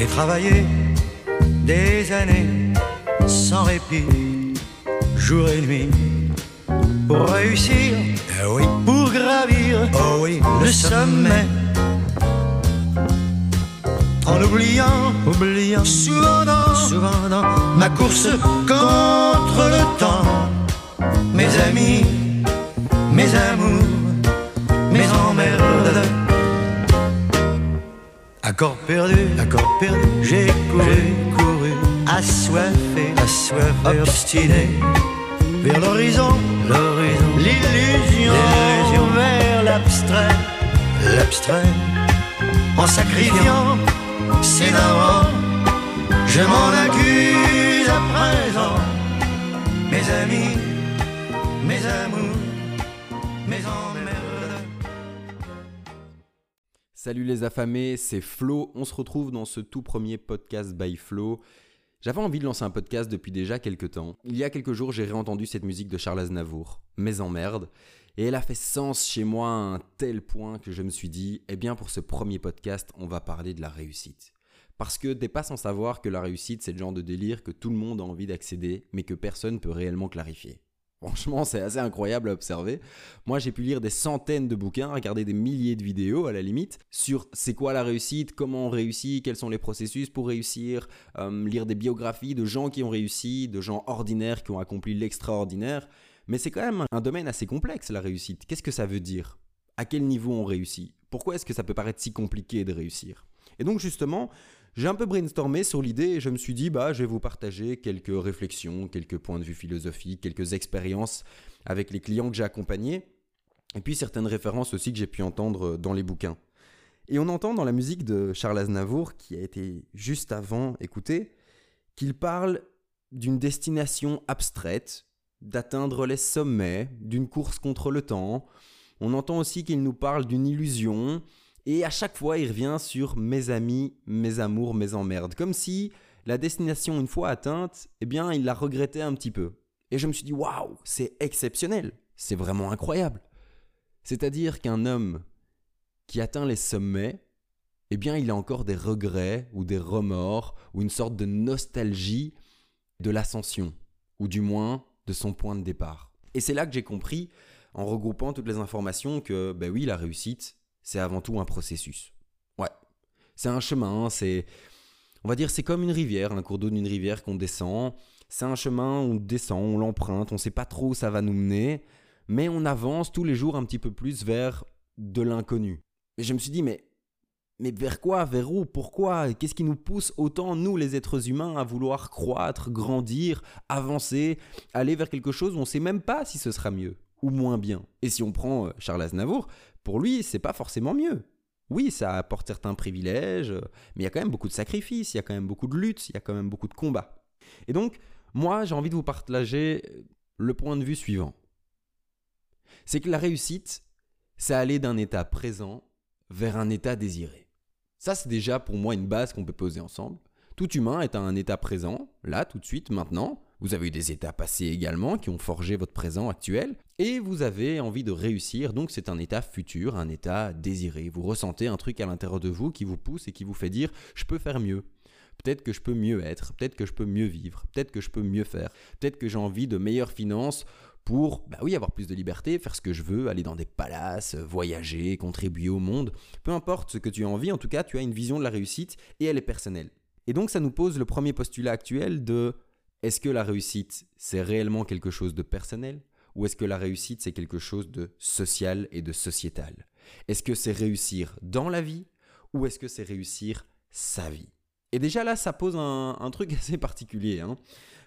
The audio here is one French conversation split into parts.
J'ai travaillé des années sans répit, jour et nuit, pour réussir, eh oui, pour gravir, oh oui, le sommet. En oubliant, oubliant, souvent dans, souvent dans ma course contre le temps, mes amis, mes amours, mes emmerdes. Accord perdu, accord perdu, j'ai couru, couru, assoiffé, assoiffé, obstiné, vers l'horizon, l'horizon, l'illusion, l'illusion, vers l'abstrait, l'abstrait, en sacrifiant ses darons, je m'en accuse à présent, mes amis, mes amours, Salut les affamés, c'est Flo. On se retrouve dans ce tout premier podcast by Flo. J'avais envie de lancer un podcast depuis déjà quelques temps. Il y a quelques jours, j'ai réentendu cette musique de Charles Aznavour, Mes emmerdes, et elle a fait sens chez moi à un tel point que je me suis dit, eh bien pour ce premier podcast, on va parler de la réussite. Parce que t'es pas sans savoir que la réussite, c'est le genre de délire que tout le monde a envie d'accéder, mais que personne peut réellement clarifier. Franchement, c'est assez incroyable à observer. Moi, j'ai pu lire des centaines de bouquins, regarder des milliers de vidéos à la limite, sur c'est quoi la réussite, comment on réussit, quels sont les processus pour réussir, euh, lire des biographies de gens qui ont réussi, de gens ordinaires qui ont accompli l'extraordinaire. Mais c'est quand même un domaine assez complexe, la réussite. Qu'est-ce que ça veut dire? À quel niveau on réussit? Pourquoi est-ce que ça peut paraître si compliqué de réussir? Et donc justement, j'ai un peu brainstormé sur l'idée et je me suis dit, bah, je vais vous partager quelques réflexions, quelques points de vue philosophiques, quelques expériences avec les clients que j'ai accompagnés, et puis certaines références aussi que j'ai pu entendre dans les bouquins. Et on entend dans la musique de Charles Aznavour, qui a été juste avant écouté, qu'il parle d'une destination abstraite, d'atteindre les sommets, d'une course contre le temps. On entend aussi qu'il nous parle d'une illusion, et à chaque fois, il revient sur mes amis, mes amours, mes emmerdes. Comme si la destination, une fois atteinte, eh bien, il la regrettait un petit peu. Et je me suis dit, waouh, c'est exceptionnel. C'est vraiment incroyable. C'est-à-dire qu'un homme qui atteint les sommets, eh bien, il a encore des regrets ou des remords ou une sorte de nostalgie de l'ascension, ou du moins de son point de départ. Et c'est là que j'ai compris, en regroupant toutes les informations, que, ben oui, la réussite, c'est avant tout un processus. Ouais. C'est un chemin, c'est. On va dire, c'est comme une rivière, un cours d'eau d'une rivière qu'on descend. C'est un chemin, on descend, on l'emprunte, on ne sait pas trop où ça va nous mener, mais on avance tous les jours un petit peu plus vers de l'inconnu. Et je me suis dit, mais, mais vers quoi Vers où Pourquoi Qu'est-ce qui nous pousse autant, nous les êtres humains, à vouloir croître, grandir, avancer, aller vers quelque chose où on ne sait même pas si ce sera mieux? Ou moins bien Et si on prend euh, Charles Aznavour, pour lui, c'est pas forcément mieux. Oui, ça apporte certains privilèges, mais il y a quand même beaucoup de sacrifices, il y a quand même beaucoup de luttes, il y a quand même beaucoup de combats. Et donc, moi, j'ai envie de vous partager le point de vue suivant. C'est que la réussite, c'est aller d'un état présent vers un état désiré. Ça, c'est déjà pour moi une base qu'on peut poser ensemble. Tout humain est à un état présent, là, tout de suite, maintenant, vous avez eu des états passés également qui ont forgé votre présent actuel. Et vous avez envie de réussir, donc c'est un état futur, un état désiré. Vous ressentez un truc à l'intérieur de vous qui vous pousse et qui vous fait dire je peux faire mieux. Peut-être que je peux mieux être, peut-être que je peux mieux vivre, peut-être que je peux mieux faire, peut-être que j'ai envie de meilleures finances pour, bah oui, avoir plus de liberté, faire ce que je veux, aller dans des palaces, voyager, contribuer au monde. Peu importe ce que tu as envie, en tout cas, tu as une vision de la réussite et elle est personnelle. Et donc ça nous pose le premier postulat actuel de est-ce que la réussite, c'est réellement quelque chose de personnel ou est-ce que la réussite, c'est quelque chose de social et de sociétal? Est-ce que c'est réussir dans la vie ou est-ce que c'est réussir sa vie? Et déjà là, ça pose un, truc assez particulier. Hein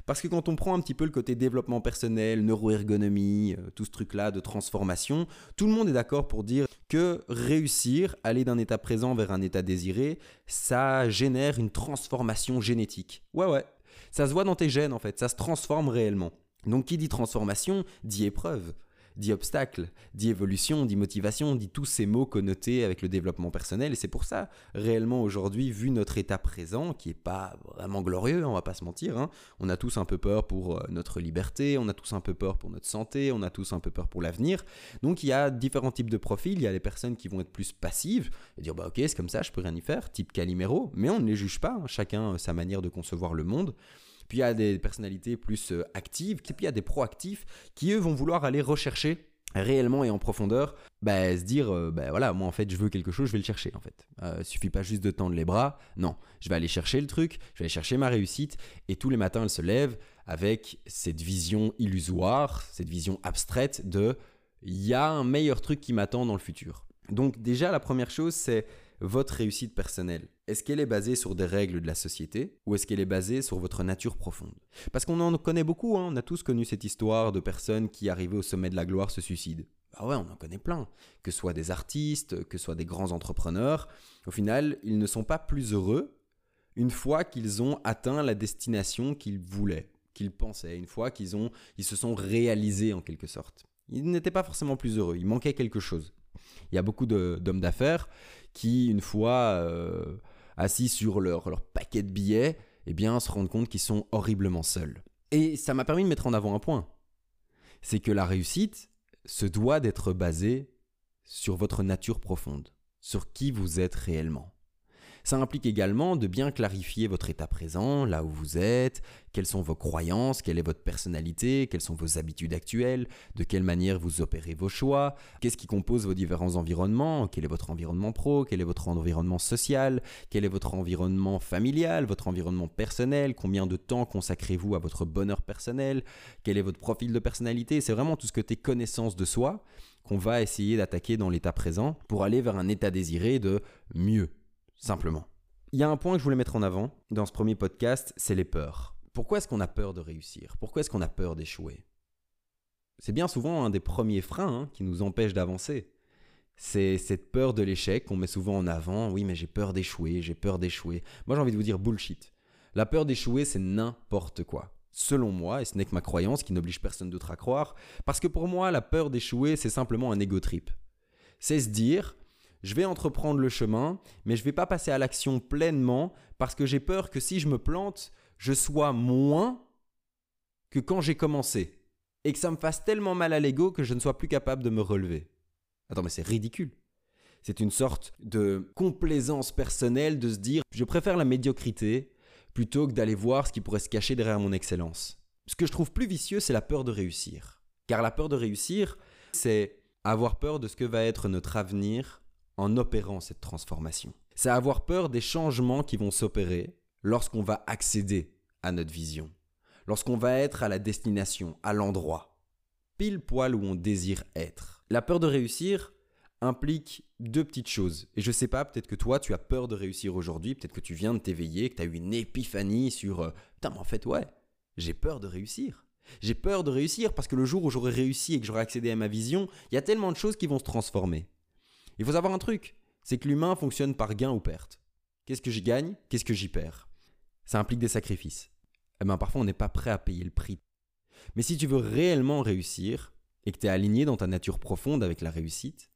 parce que quand on prend un petit peu le côté développement personnel, neuroergonomie, euh, tout ce truc-là de transformation, tout le monde est d'accord pour dire que réussir, aller d'un état présent vers un état désiré, ça génère une transformation génétique. Ouais, ouais, ça se voit dans tes gènes en fait, ça se transforme réellement. Donc qui dit transformation dit épreuve, dit obstacle, dit évolution, dit motivation, dit tous ces mots connotés avec le développement personnel. Et c'est pour ça, réellement aujourd'hui, vu notre état présent, qui est pas vraiment glorieux, on va pas se mentir, hein, on a tous un peu peur pour euh, notre liberté, on a tous un peu peur pour notre santé, on a tous un peu peur pour l'avenir. Donc il y a différents types de profils. Il y a les personnes qui vont être plus passives et dire bah ok c'est comme ça, je peux rien y faire, type Calimero, mais on ne les juge pas. Hein, chacun sa manière de concevoir le monde. Puis il y a des personnalités plus euh, actives, puis il y a des proactifs qui eux vont vouloir aller rechercher réellement et en profondeur, bah, se dire, euh, bah, voilà, moi en fait je veux quelque chose, je vais le chercher en fait. Euh, suffit pas juste de tendre les bras, non, je vais aller chercher le truc, je vais aller chercher ma réussite, et tous les matins elle se lève avec cette vision illusoire, cette vision abstraite de, il y a un meilleur truc qui m'attend dans le futur. Donc déjà la première chose c'est votre réussite personnelle Est-ce qu'elle est basée sur des règles de la société ou est-ce qu'elle est basée sur votre nature profonde? Parce qu'on en connaît beaucoup, hein. on a tous connu cette histoire de personnes qui, arrivées au sommet de la gloire, se suicident. Ah ouais, on en connaît plein. Que ce soit des artistes, que ce soit des grands entrepreneurs, au final, ils ne sont pas plus heureux une fois qu'ils ont atteint la destination qu'ils voulaient, qu'ils pensaient, une fois qu'ils ont, ils se sont réalisés en quelque sorte. Ils n'étaient pas forcément plus heureux, il manquait quelque chose. Il y a beaucoup d'hommes d'affaires qui, une fois euh, assis sur leur, leur, paquet de billets, eh bien, se rendent compte qu'ils sont horriblement seuls. Et ça m'a permis de mettre en avant un point. C'est que la réussite se doit d'être basée sur votre nature profonde, sur qui vous êtes réellement. Ça implique également de bien clarifier votre état présent, là où vous êtes, quelles sont vos croyances, quelle est votre personnalité, quelles sont vos habitudes actuelles, de quelle manière vous opérez vos choix, qu'est-ce qui compose vos différents environnements, quel est votre environnement pro, quel est votre environnement social, quel est votre environnement familial, votre environnement personnel, combien de temps consacrez-vous à votre bonheur personnel, quel est votre profil de personnalité, c'est vraiment tout ce que tes connaissances de soi qu'on va essayer d'attaquer dans l'état présent pour aller vers un état désiré de mieux simplement. Il y a un point que je voulais mettre en avant dans ce premier podcast, c'est les peurs. Pourquoi est-ce qu'on a peur de réussir? Pourquoi est-ce qu'on a peur d'échouer? C'est bien souvent un des premiers freins hein, qui nous empêche d'avancer. C'est cette peur de l'échec qu'on met souvent en avant. Oui, mais j'ai peur d'échouer, j'ai peur d'échouer. Moi, j'ai envie de vous dire bullshit. La peur d'échouer, c'est n'importe quoi. Selon moi, et ce n'est que ma croyance qui n'oblige personne d'autre à croire, parce que pour moi, la peur d'échouer, c'est simplement un ego trip. C'est se dire, je vais entreprendre le chemin, mais je ne vais pas passer à l'action pleinement parce que j'ai peur que si je me plante, je sois moins que quand j'ai commencé. Et que ça me fasse tellement mal à l'ego que je ne sois plus capable de me relever. Attends, mais c'est ridicule. C'est une sorte de complaisance personnelle de se dire je préfère la médiocrité plutôt que d'aller voir ce qui pourrait se cacher derrière mon excellence. Ce que je trouve plus vicieux, c'est la peur de réussir. Car la peur de réussir, c'est avoir peur de ce que va être notre avenir en opérant cette transformation. C'est avoir peur des changements qui vont s'opérer lorsqu'on va accéder à notre vision, lorsqu'on va être à la destination, à l'endroit, pile poil où on désire être. La peur de réussir implique deux petites choses. Et je sais pas, peut-être que toi, tu as peur de réussir aujourd'hui, peut-être que tu viens de t'éveiller, que tu as eu une épiphanie sur euh, Putain, mais en fait, ouais, j'ai peur de réussir. J'ai peur de réussir parce que le jour où j'aurai réussi et que j'aurai accédé à ma vision, il y a tellement de choses qui vont se transformer. Il faut savoir un truc, c'est que l'humain fonctionne par gain ou perte. Qu'est-ce que j'y gagne Qu'est-ce que j'y perds? Ça implique des sacrifices. Eh ben, parfois, on n'est pas prêt à payer le prix. Mais si tu veux réellement réussir et que tu es aligné dans ta nature profonde avec la réussite,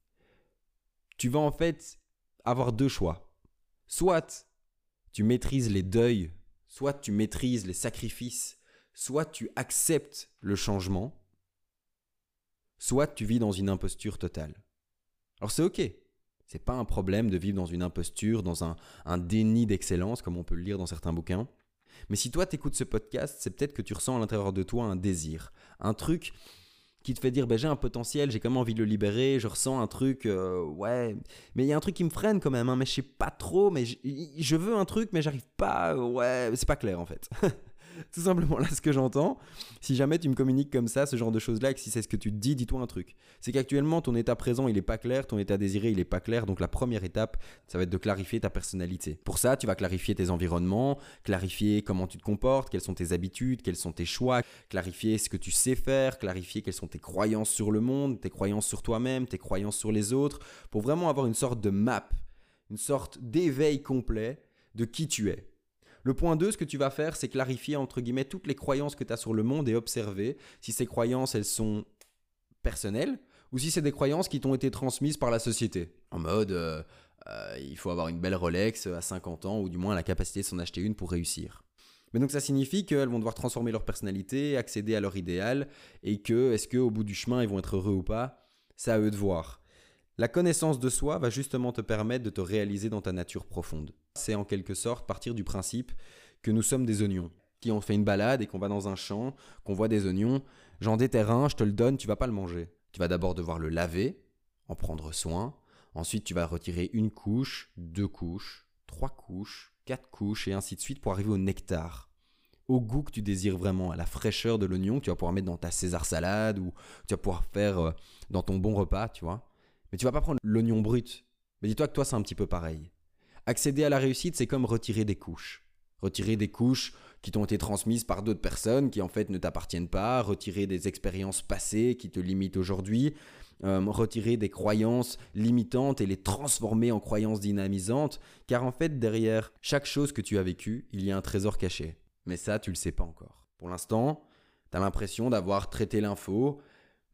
tu vas en fait avoir deux choix. Soit tu maîtrises les deuils, soit tu maîtrises les sacrifices, soit tu acceptes le changement, soit tu vis dans une imposture totale. Alors c'est ok. C'est pas un problème de vivre dans une imposture, dans un, déni d'excellence, comme on peut le lire dans certains bouquins. Mais si toi t'écoutes ce podcast, c'est peut-être que tu ressens à l'intérieur de toi un désir, un truc qui te fait dire ben, j'ai un potentiel, j'ai quand même envie de le libérer, je ressens un truc, euh, ouais, mais il y a un truc qui me freine quand même, hein, mais je sais pas trop, mais je veux un truc, mais j'arrive pas, ouais, c'est pas clair en fait. tout simplement là ce que j'entends. Si jamais tu me communiques comme ça, ce genre de choses-là, et que si c'est ce que tu te dis, dis-toi un truc. C'est qu'actuellement, ton état présent, il n'est pas clair, ton état désiré, il n'est pas clair. Donc la première étape, ça va être de clarifier ta personnalité. Pour ça, tu vas clarifier tes environnements, clarifier comment tu te comportes, quelles sont tes habitudes, quels sont tes choix, clarifier ce que tu sais faire, clarifier quelles sont tes croyances sur le monde, tes croyances sur toi-même, tes croyances sur les autres, pour vraiment avoir une sorte de map, une sorte d'éveil complet de qui tu es. Le point 2, ce que tu vas faire, c'est clarifier entre guillemets toutes les croyances que tu as sur le monde et observer si ces croyances, elles sont personnelles ou si c'est des croyances qui t'ont été transmises par la société. En mode, euh, euh, il faut avoir une belle Rolex à 50 ans ou du moins la capacité de s'en acheter une pour réussir. Mais donc ça signifie qu'elles vont devoir transformer leur personnalité, accéder à leur idéal, et que est-ce qu'au bout du chemin ils vont être heureux ou pas, c'est à eux de voir. La connaissance de soi va justement te permettre de te réaliser dans ta nature profonde. C'est en quelque sorte partir du principe que nous sommes des oignons. Qui ont fait une balade et qu'on va dans un champ, qu'on voit des oignons, j'en déterre un, je te le donne, tu vas pas le manger. Tu vas d'abord devoir le laver, en prendre soin, ensuite tu vas retirer une couche, deux couches, trois couches, quatre couches et ainsi de suite pour arriver au nectar. Au goût que tu désires vraiment, à la fraîcheur de l'oignon que tu vas pouvoir mettre dans ta César salade ou tu vas pouvoir faire euh, dans ton bon repas, tu vois. Mais tu vas pas prendre l'oignon brut. Mais dis-toi que toi c'est un petit peu pareil. Accéder à la réussite, c'est comme retirer des couches. Retirer des couches qui t'ont été transmises par d'autres personnes qui en fait ne t'appartiennent pas, retirer des expériences passées qui te limitent aujourd'hui, euh, retirer des croyances limitantes et les transformer en croyances dynamisantes, car en fait derrière chaque chose que tu as vécue, il y a un trésor caché. Mais ça, tu le sais pas encore. Pour l'instant, tu as l'impression d'avoir traité l'info,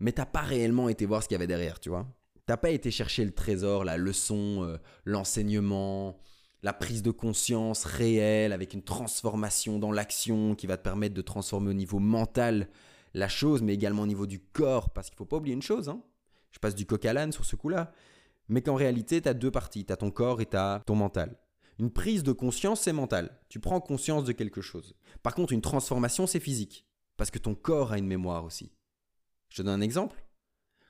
mais t'as pas réellement été voir ce qu'il y avait derrière, tu vois. T'as pas été chercher le trésor, la leçon, euh, l'enseignement, la prise de conscience réelle avec une transformation dans l'action qui va te permettre de transformer au niveau mental la chose, mais également au niveau du corps, parce qu'il faut pas oublier une chose, hein je passe du coq à l'âne sur ce coup-là, mais qu'en réalité, tu as deux parties, tu as ton corps et tu as ton mental. Une prise de conscience, c'est mental. Tu prends conscience de quelque chose. Par contre, une transformation, c'est physique. Parce que ton corps a une mémoire aussi. Je te donne un exemple.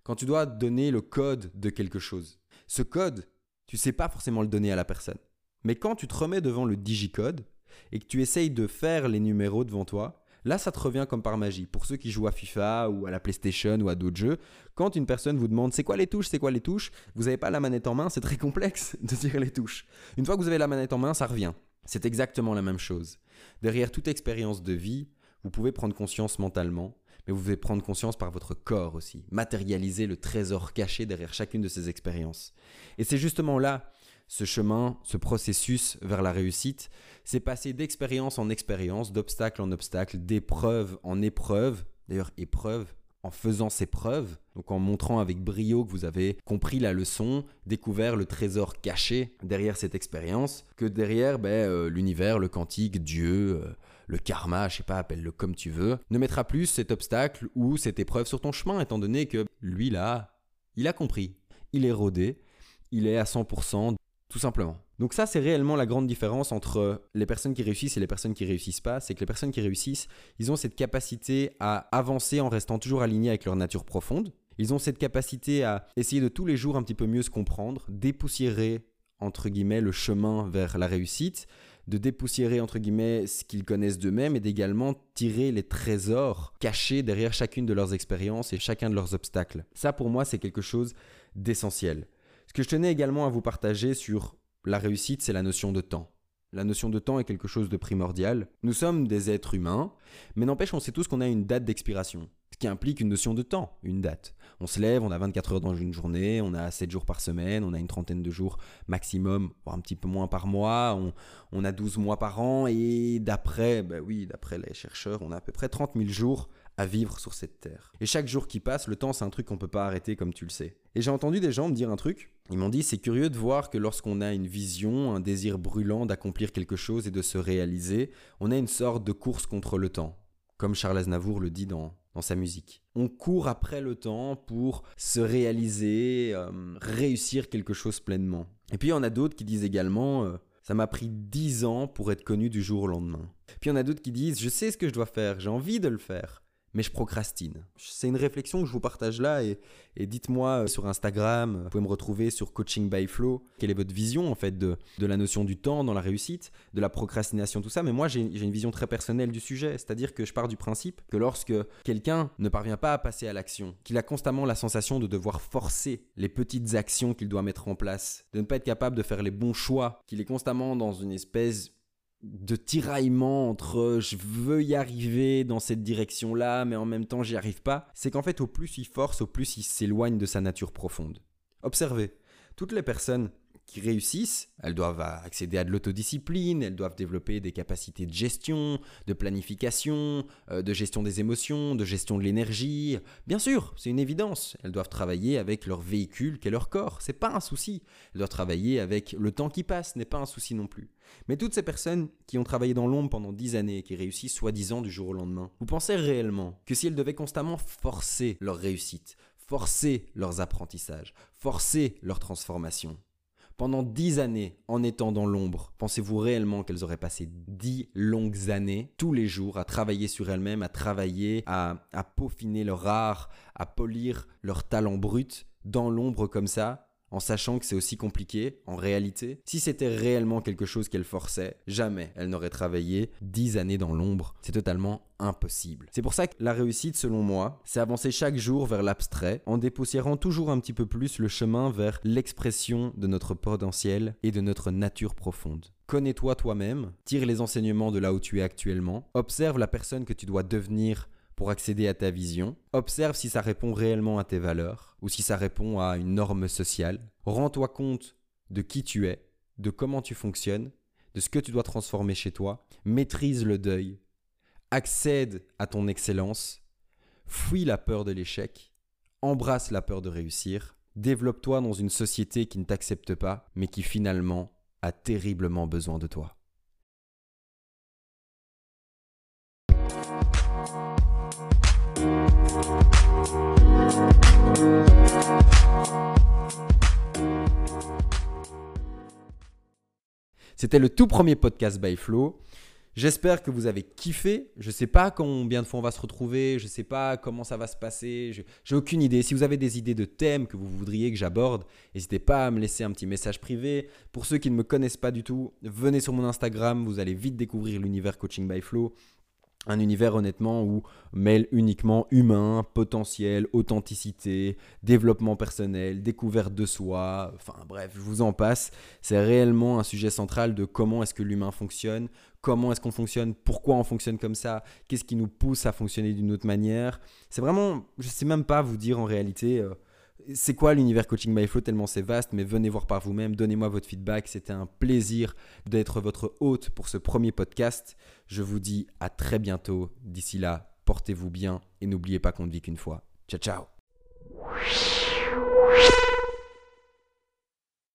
Quand tu dois donner le code de quelque chose, ce code, tu sais pas forcément le donner à la personne. Mais quand tu te remets devant le digicode et que tu essayes de faire les numéros devant toi, Là, ça te revient comme par magie. Pour ceux qui jouent à FIFA ou à la PlayStation ou à d'autres jeux, quand une personne vous demande c'est quoi les touches, c'est quoi les touches, vous n'avez pas la manette en main, c'est très complexe de dire les touches. Une fois que vous avez la manette en main, ça revient. C'est exactement la même chose. Derrière toute expérience de vie, vous pouvez prendre conscience mentalement, mais vous pouvez prendre conscience par votre corps aussi, matérialiser le trésor caché derrière chacune de ces expériences. Et c'est justement là ce chemin, ce processus vers la réussite, c'est passer d'expérience en expérience, d'obstacle en obstacle, d'épreuve en épreuve, d'ailleurs épreuve, en faisant ses preuves, donc en montrant avec brio que vous avez compris la leçon, découvert le trésor caché derrière cette expérience, que derrière ben, euh, l'univers, le quantique, Dieu, euh, le karma, je sais pas, appelle-le comme tu veux, ne mettra plus cet obstacle ou cette épreuve sur ton chemin, étant donné que lui là, il a compris, il est rodé, il est à 100% tout simplement. Donc ça, c'est réellement la grande différence entre les personnes qui réussissent et les personnes qui réussissent pas. C'est que les personnes qui réussissent, ils ont cette capacité à avancer en restant toujours alignés avec leur nature profonde. Ils ont cette capacité à essayer de tous les jours un petit peu mieux se comprendre, dépoussiérer entre guillemets le chemin vers la réussite, de dépoussiérer entre guillemets ce qu'ils connaissent d'eux-mêmes et d'également tirer les trésors cachés derrière chacune de leurs expériences et chacun de leurs obstacles. Ça pour moi c'est quelque chose d'essentiel. Ce que je tenais également à vous partager sur la réussite, c'est la notion de temps. La notion de temps est quelque chose de primordial. Nous sommes des êtres humains, mais n'empêche, on sait tous qu'on a une date d'expiration, ce qui implique une notion de temps, une date. On se lève, on a 24 heures dans une journée, on a 7 jours par semaine, on a une trentaine de jours maximum, voire un petit peu moins par mois, on, a 12 mois par an, et d'après, bah oui, d'après les chercheurs, on a à peu près 30 000 jours à vivre sur cette terre. Et chaque jour qui passe, le temps, c'est un truc qu'on peut pas arrêter comme tu le sais. Et j'ai entendu des gens me dire un truc. Ils m'ont dit c'est curieux de voir que lorsqu'on a une vision, un désir brûlant d'accomplir quelque chose et de se réaliser, on a une sorte de course contre le temps, comme Charles Aznavour le dit dans, dans sa musique. On court après le temps pour se réaliser, euh, réussir quelque chose pleinement. Et puis il y en a d'autres qui disent également euh, ça m'a pris 10 ans pour être connu du jour au lendemain. Puis il y en a d'autres qui disent je sais ce que je dois faire, j'ai envie de le faire mais je procrastine. C'est une réflexion que je vous partage là et, dites-moi euh, sur Instagram, vous pouvez me retrouver sur Coaching by Flow, quelle est votre vision en fait de, de la notion du temps dans la réussite, de la procrastination, tout ça? Mais moi j'ai une vision très personnelle du sujet, c'est-à-dire que je pars du principe que lorsque quelqu'un ne parvient pas à passer à l'action, qu'il a constamment la sensation de devoir forcer les petites actions qu'il doit mettre en place, de ne pas être capable de faire les bons choix, qu'il est constamment dans une espèce de tiraillement entre je veux y arriver dans cette direction-là, mais en même temps j'y arrive pas, c'est qu'en fait au plus il force, au plus il s'éloigne de sa nature profonde. Observez, toutes les personnes qui réussissent, elles doivent accéder à de l'autodiscipline, elles doivent développer des capacités de gestion, de planification, euh, de gestion des émotions, de gestion de l'énergie. Bien sûr, c'est une évidence. Elles doivent travailler avec leur véhicule qu'est leur corps. C'est pas un souci. Elles doivent travailler avec le temps qui passe, n'est pas un souci non plus. Mais toutes ces personnes qui ont travaillé dans l'ombre pendant dix années et qui réussissent soi-disant du jour au lendemain, vous pensez réellement que si elles devaient constamment forcer leur réussite, forcer leurs apprentissages, forcer leur transformation, pendant dix années en étant dans l'ombre, pensez-vous réellement qu'elles auraient passé dix longues années, tous les jours, à travailler sur elles-mêmes, à travailler, à, peaufiner leur art, à polir leur talent brut dans l'ombre comme ça? En sachant que c'est aussi compliqué, en réalité, si c'était réellement quelque chose qu'elle forçait, jamais elle n'aurait travaillé dix années dans l'ombre. C'est totalement impossible. C'est pour ça que la réussite, selon moi, c'est avancer chaque jour vers l'abstrait, en dépoussiérant toujours un petit peu plus le chemin vers l'expression de notre potentiel et de notre nature profonde. Connais-toi toi-même, tire les enseignements de là où tu es actuellement, observe la personne que tu dois devenir pour accéder à ta vision. Observe si ça répond réellement à tes valeurs ou si ça répond à une norme sociale. Rends-toi compte de qui tu es, de comment tu fonctionnes, de ce que tu dois transformer chez toi. Maîtrise le deuil. Accède à ton excellence. Fuis la peur de l'échec. Embrasse la peur de réussir. Développe-toi dans une société qui ne t'accepte pas, mais qui finalement a terriblement besoin de toi. C'était le tout premier podcast by Flow. J'espère que vous avez kiffé. Je ne sais pas combien de fois on va se retrouver. Je ne sais pas comment ça va se passer. J'ai aucune idée. Si vous avez des idées de thèmes que vous voudriez que j'aborde, n'hésitez pas à me laisser un petit message privé. Pour ceux qui ne me connaissent pas du tout, venez sur mon Instagram. Vous allez vite découvrir l'univers Coaching by Flow un univers honnêtement où mêle uniquement humain, potentiel, authenticité, développement personnel, découverte de soi, enfin bref, je vous en passe. C'est réellement un sujet central de comment est-ce que l'humain fonctionne, comment est-ce qu'on fonctionne, pourquoi on fonctionne comme ça, qu'est-ce qui nous pousse à fonctionner d'une autre manière. C'est vraiment, je ne sais même pas vous dire en réalité... Euh, c'est quoi l'univers coaching by flow tellement c'est vaste, mais venez voir par vous-même, donnez-moi votre feedback. C'était un plaisir d'être votre hôte pour ce premier podcast. Je vous dis à très bientôt. D'ici là, portez-vous bien et n'oubliez pas qu'on ne vit qu'une fois. Ciao ciao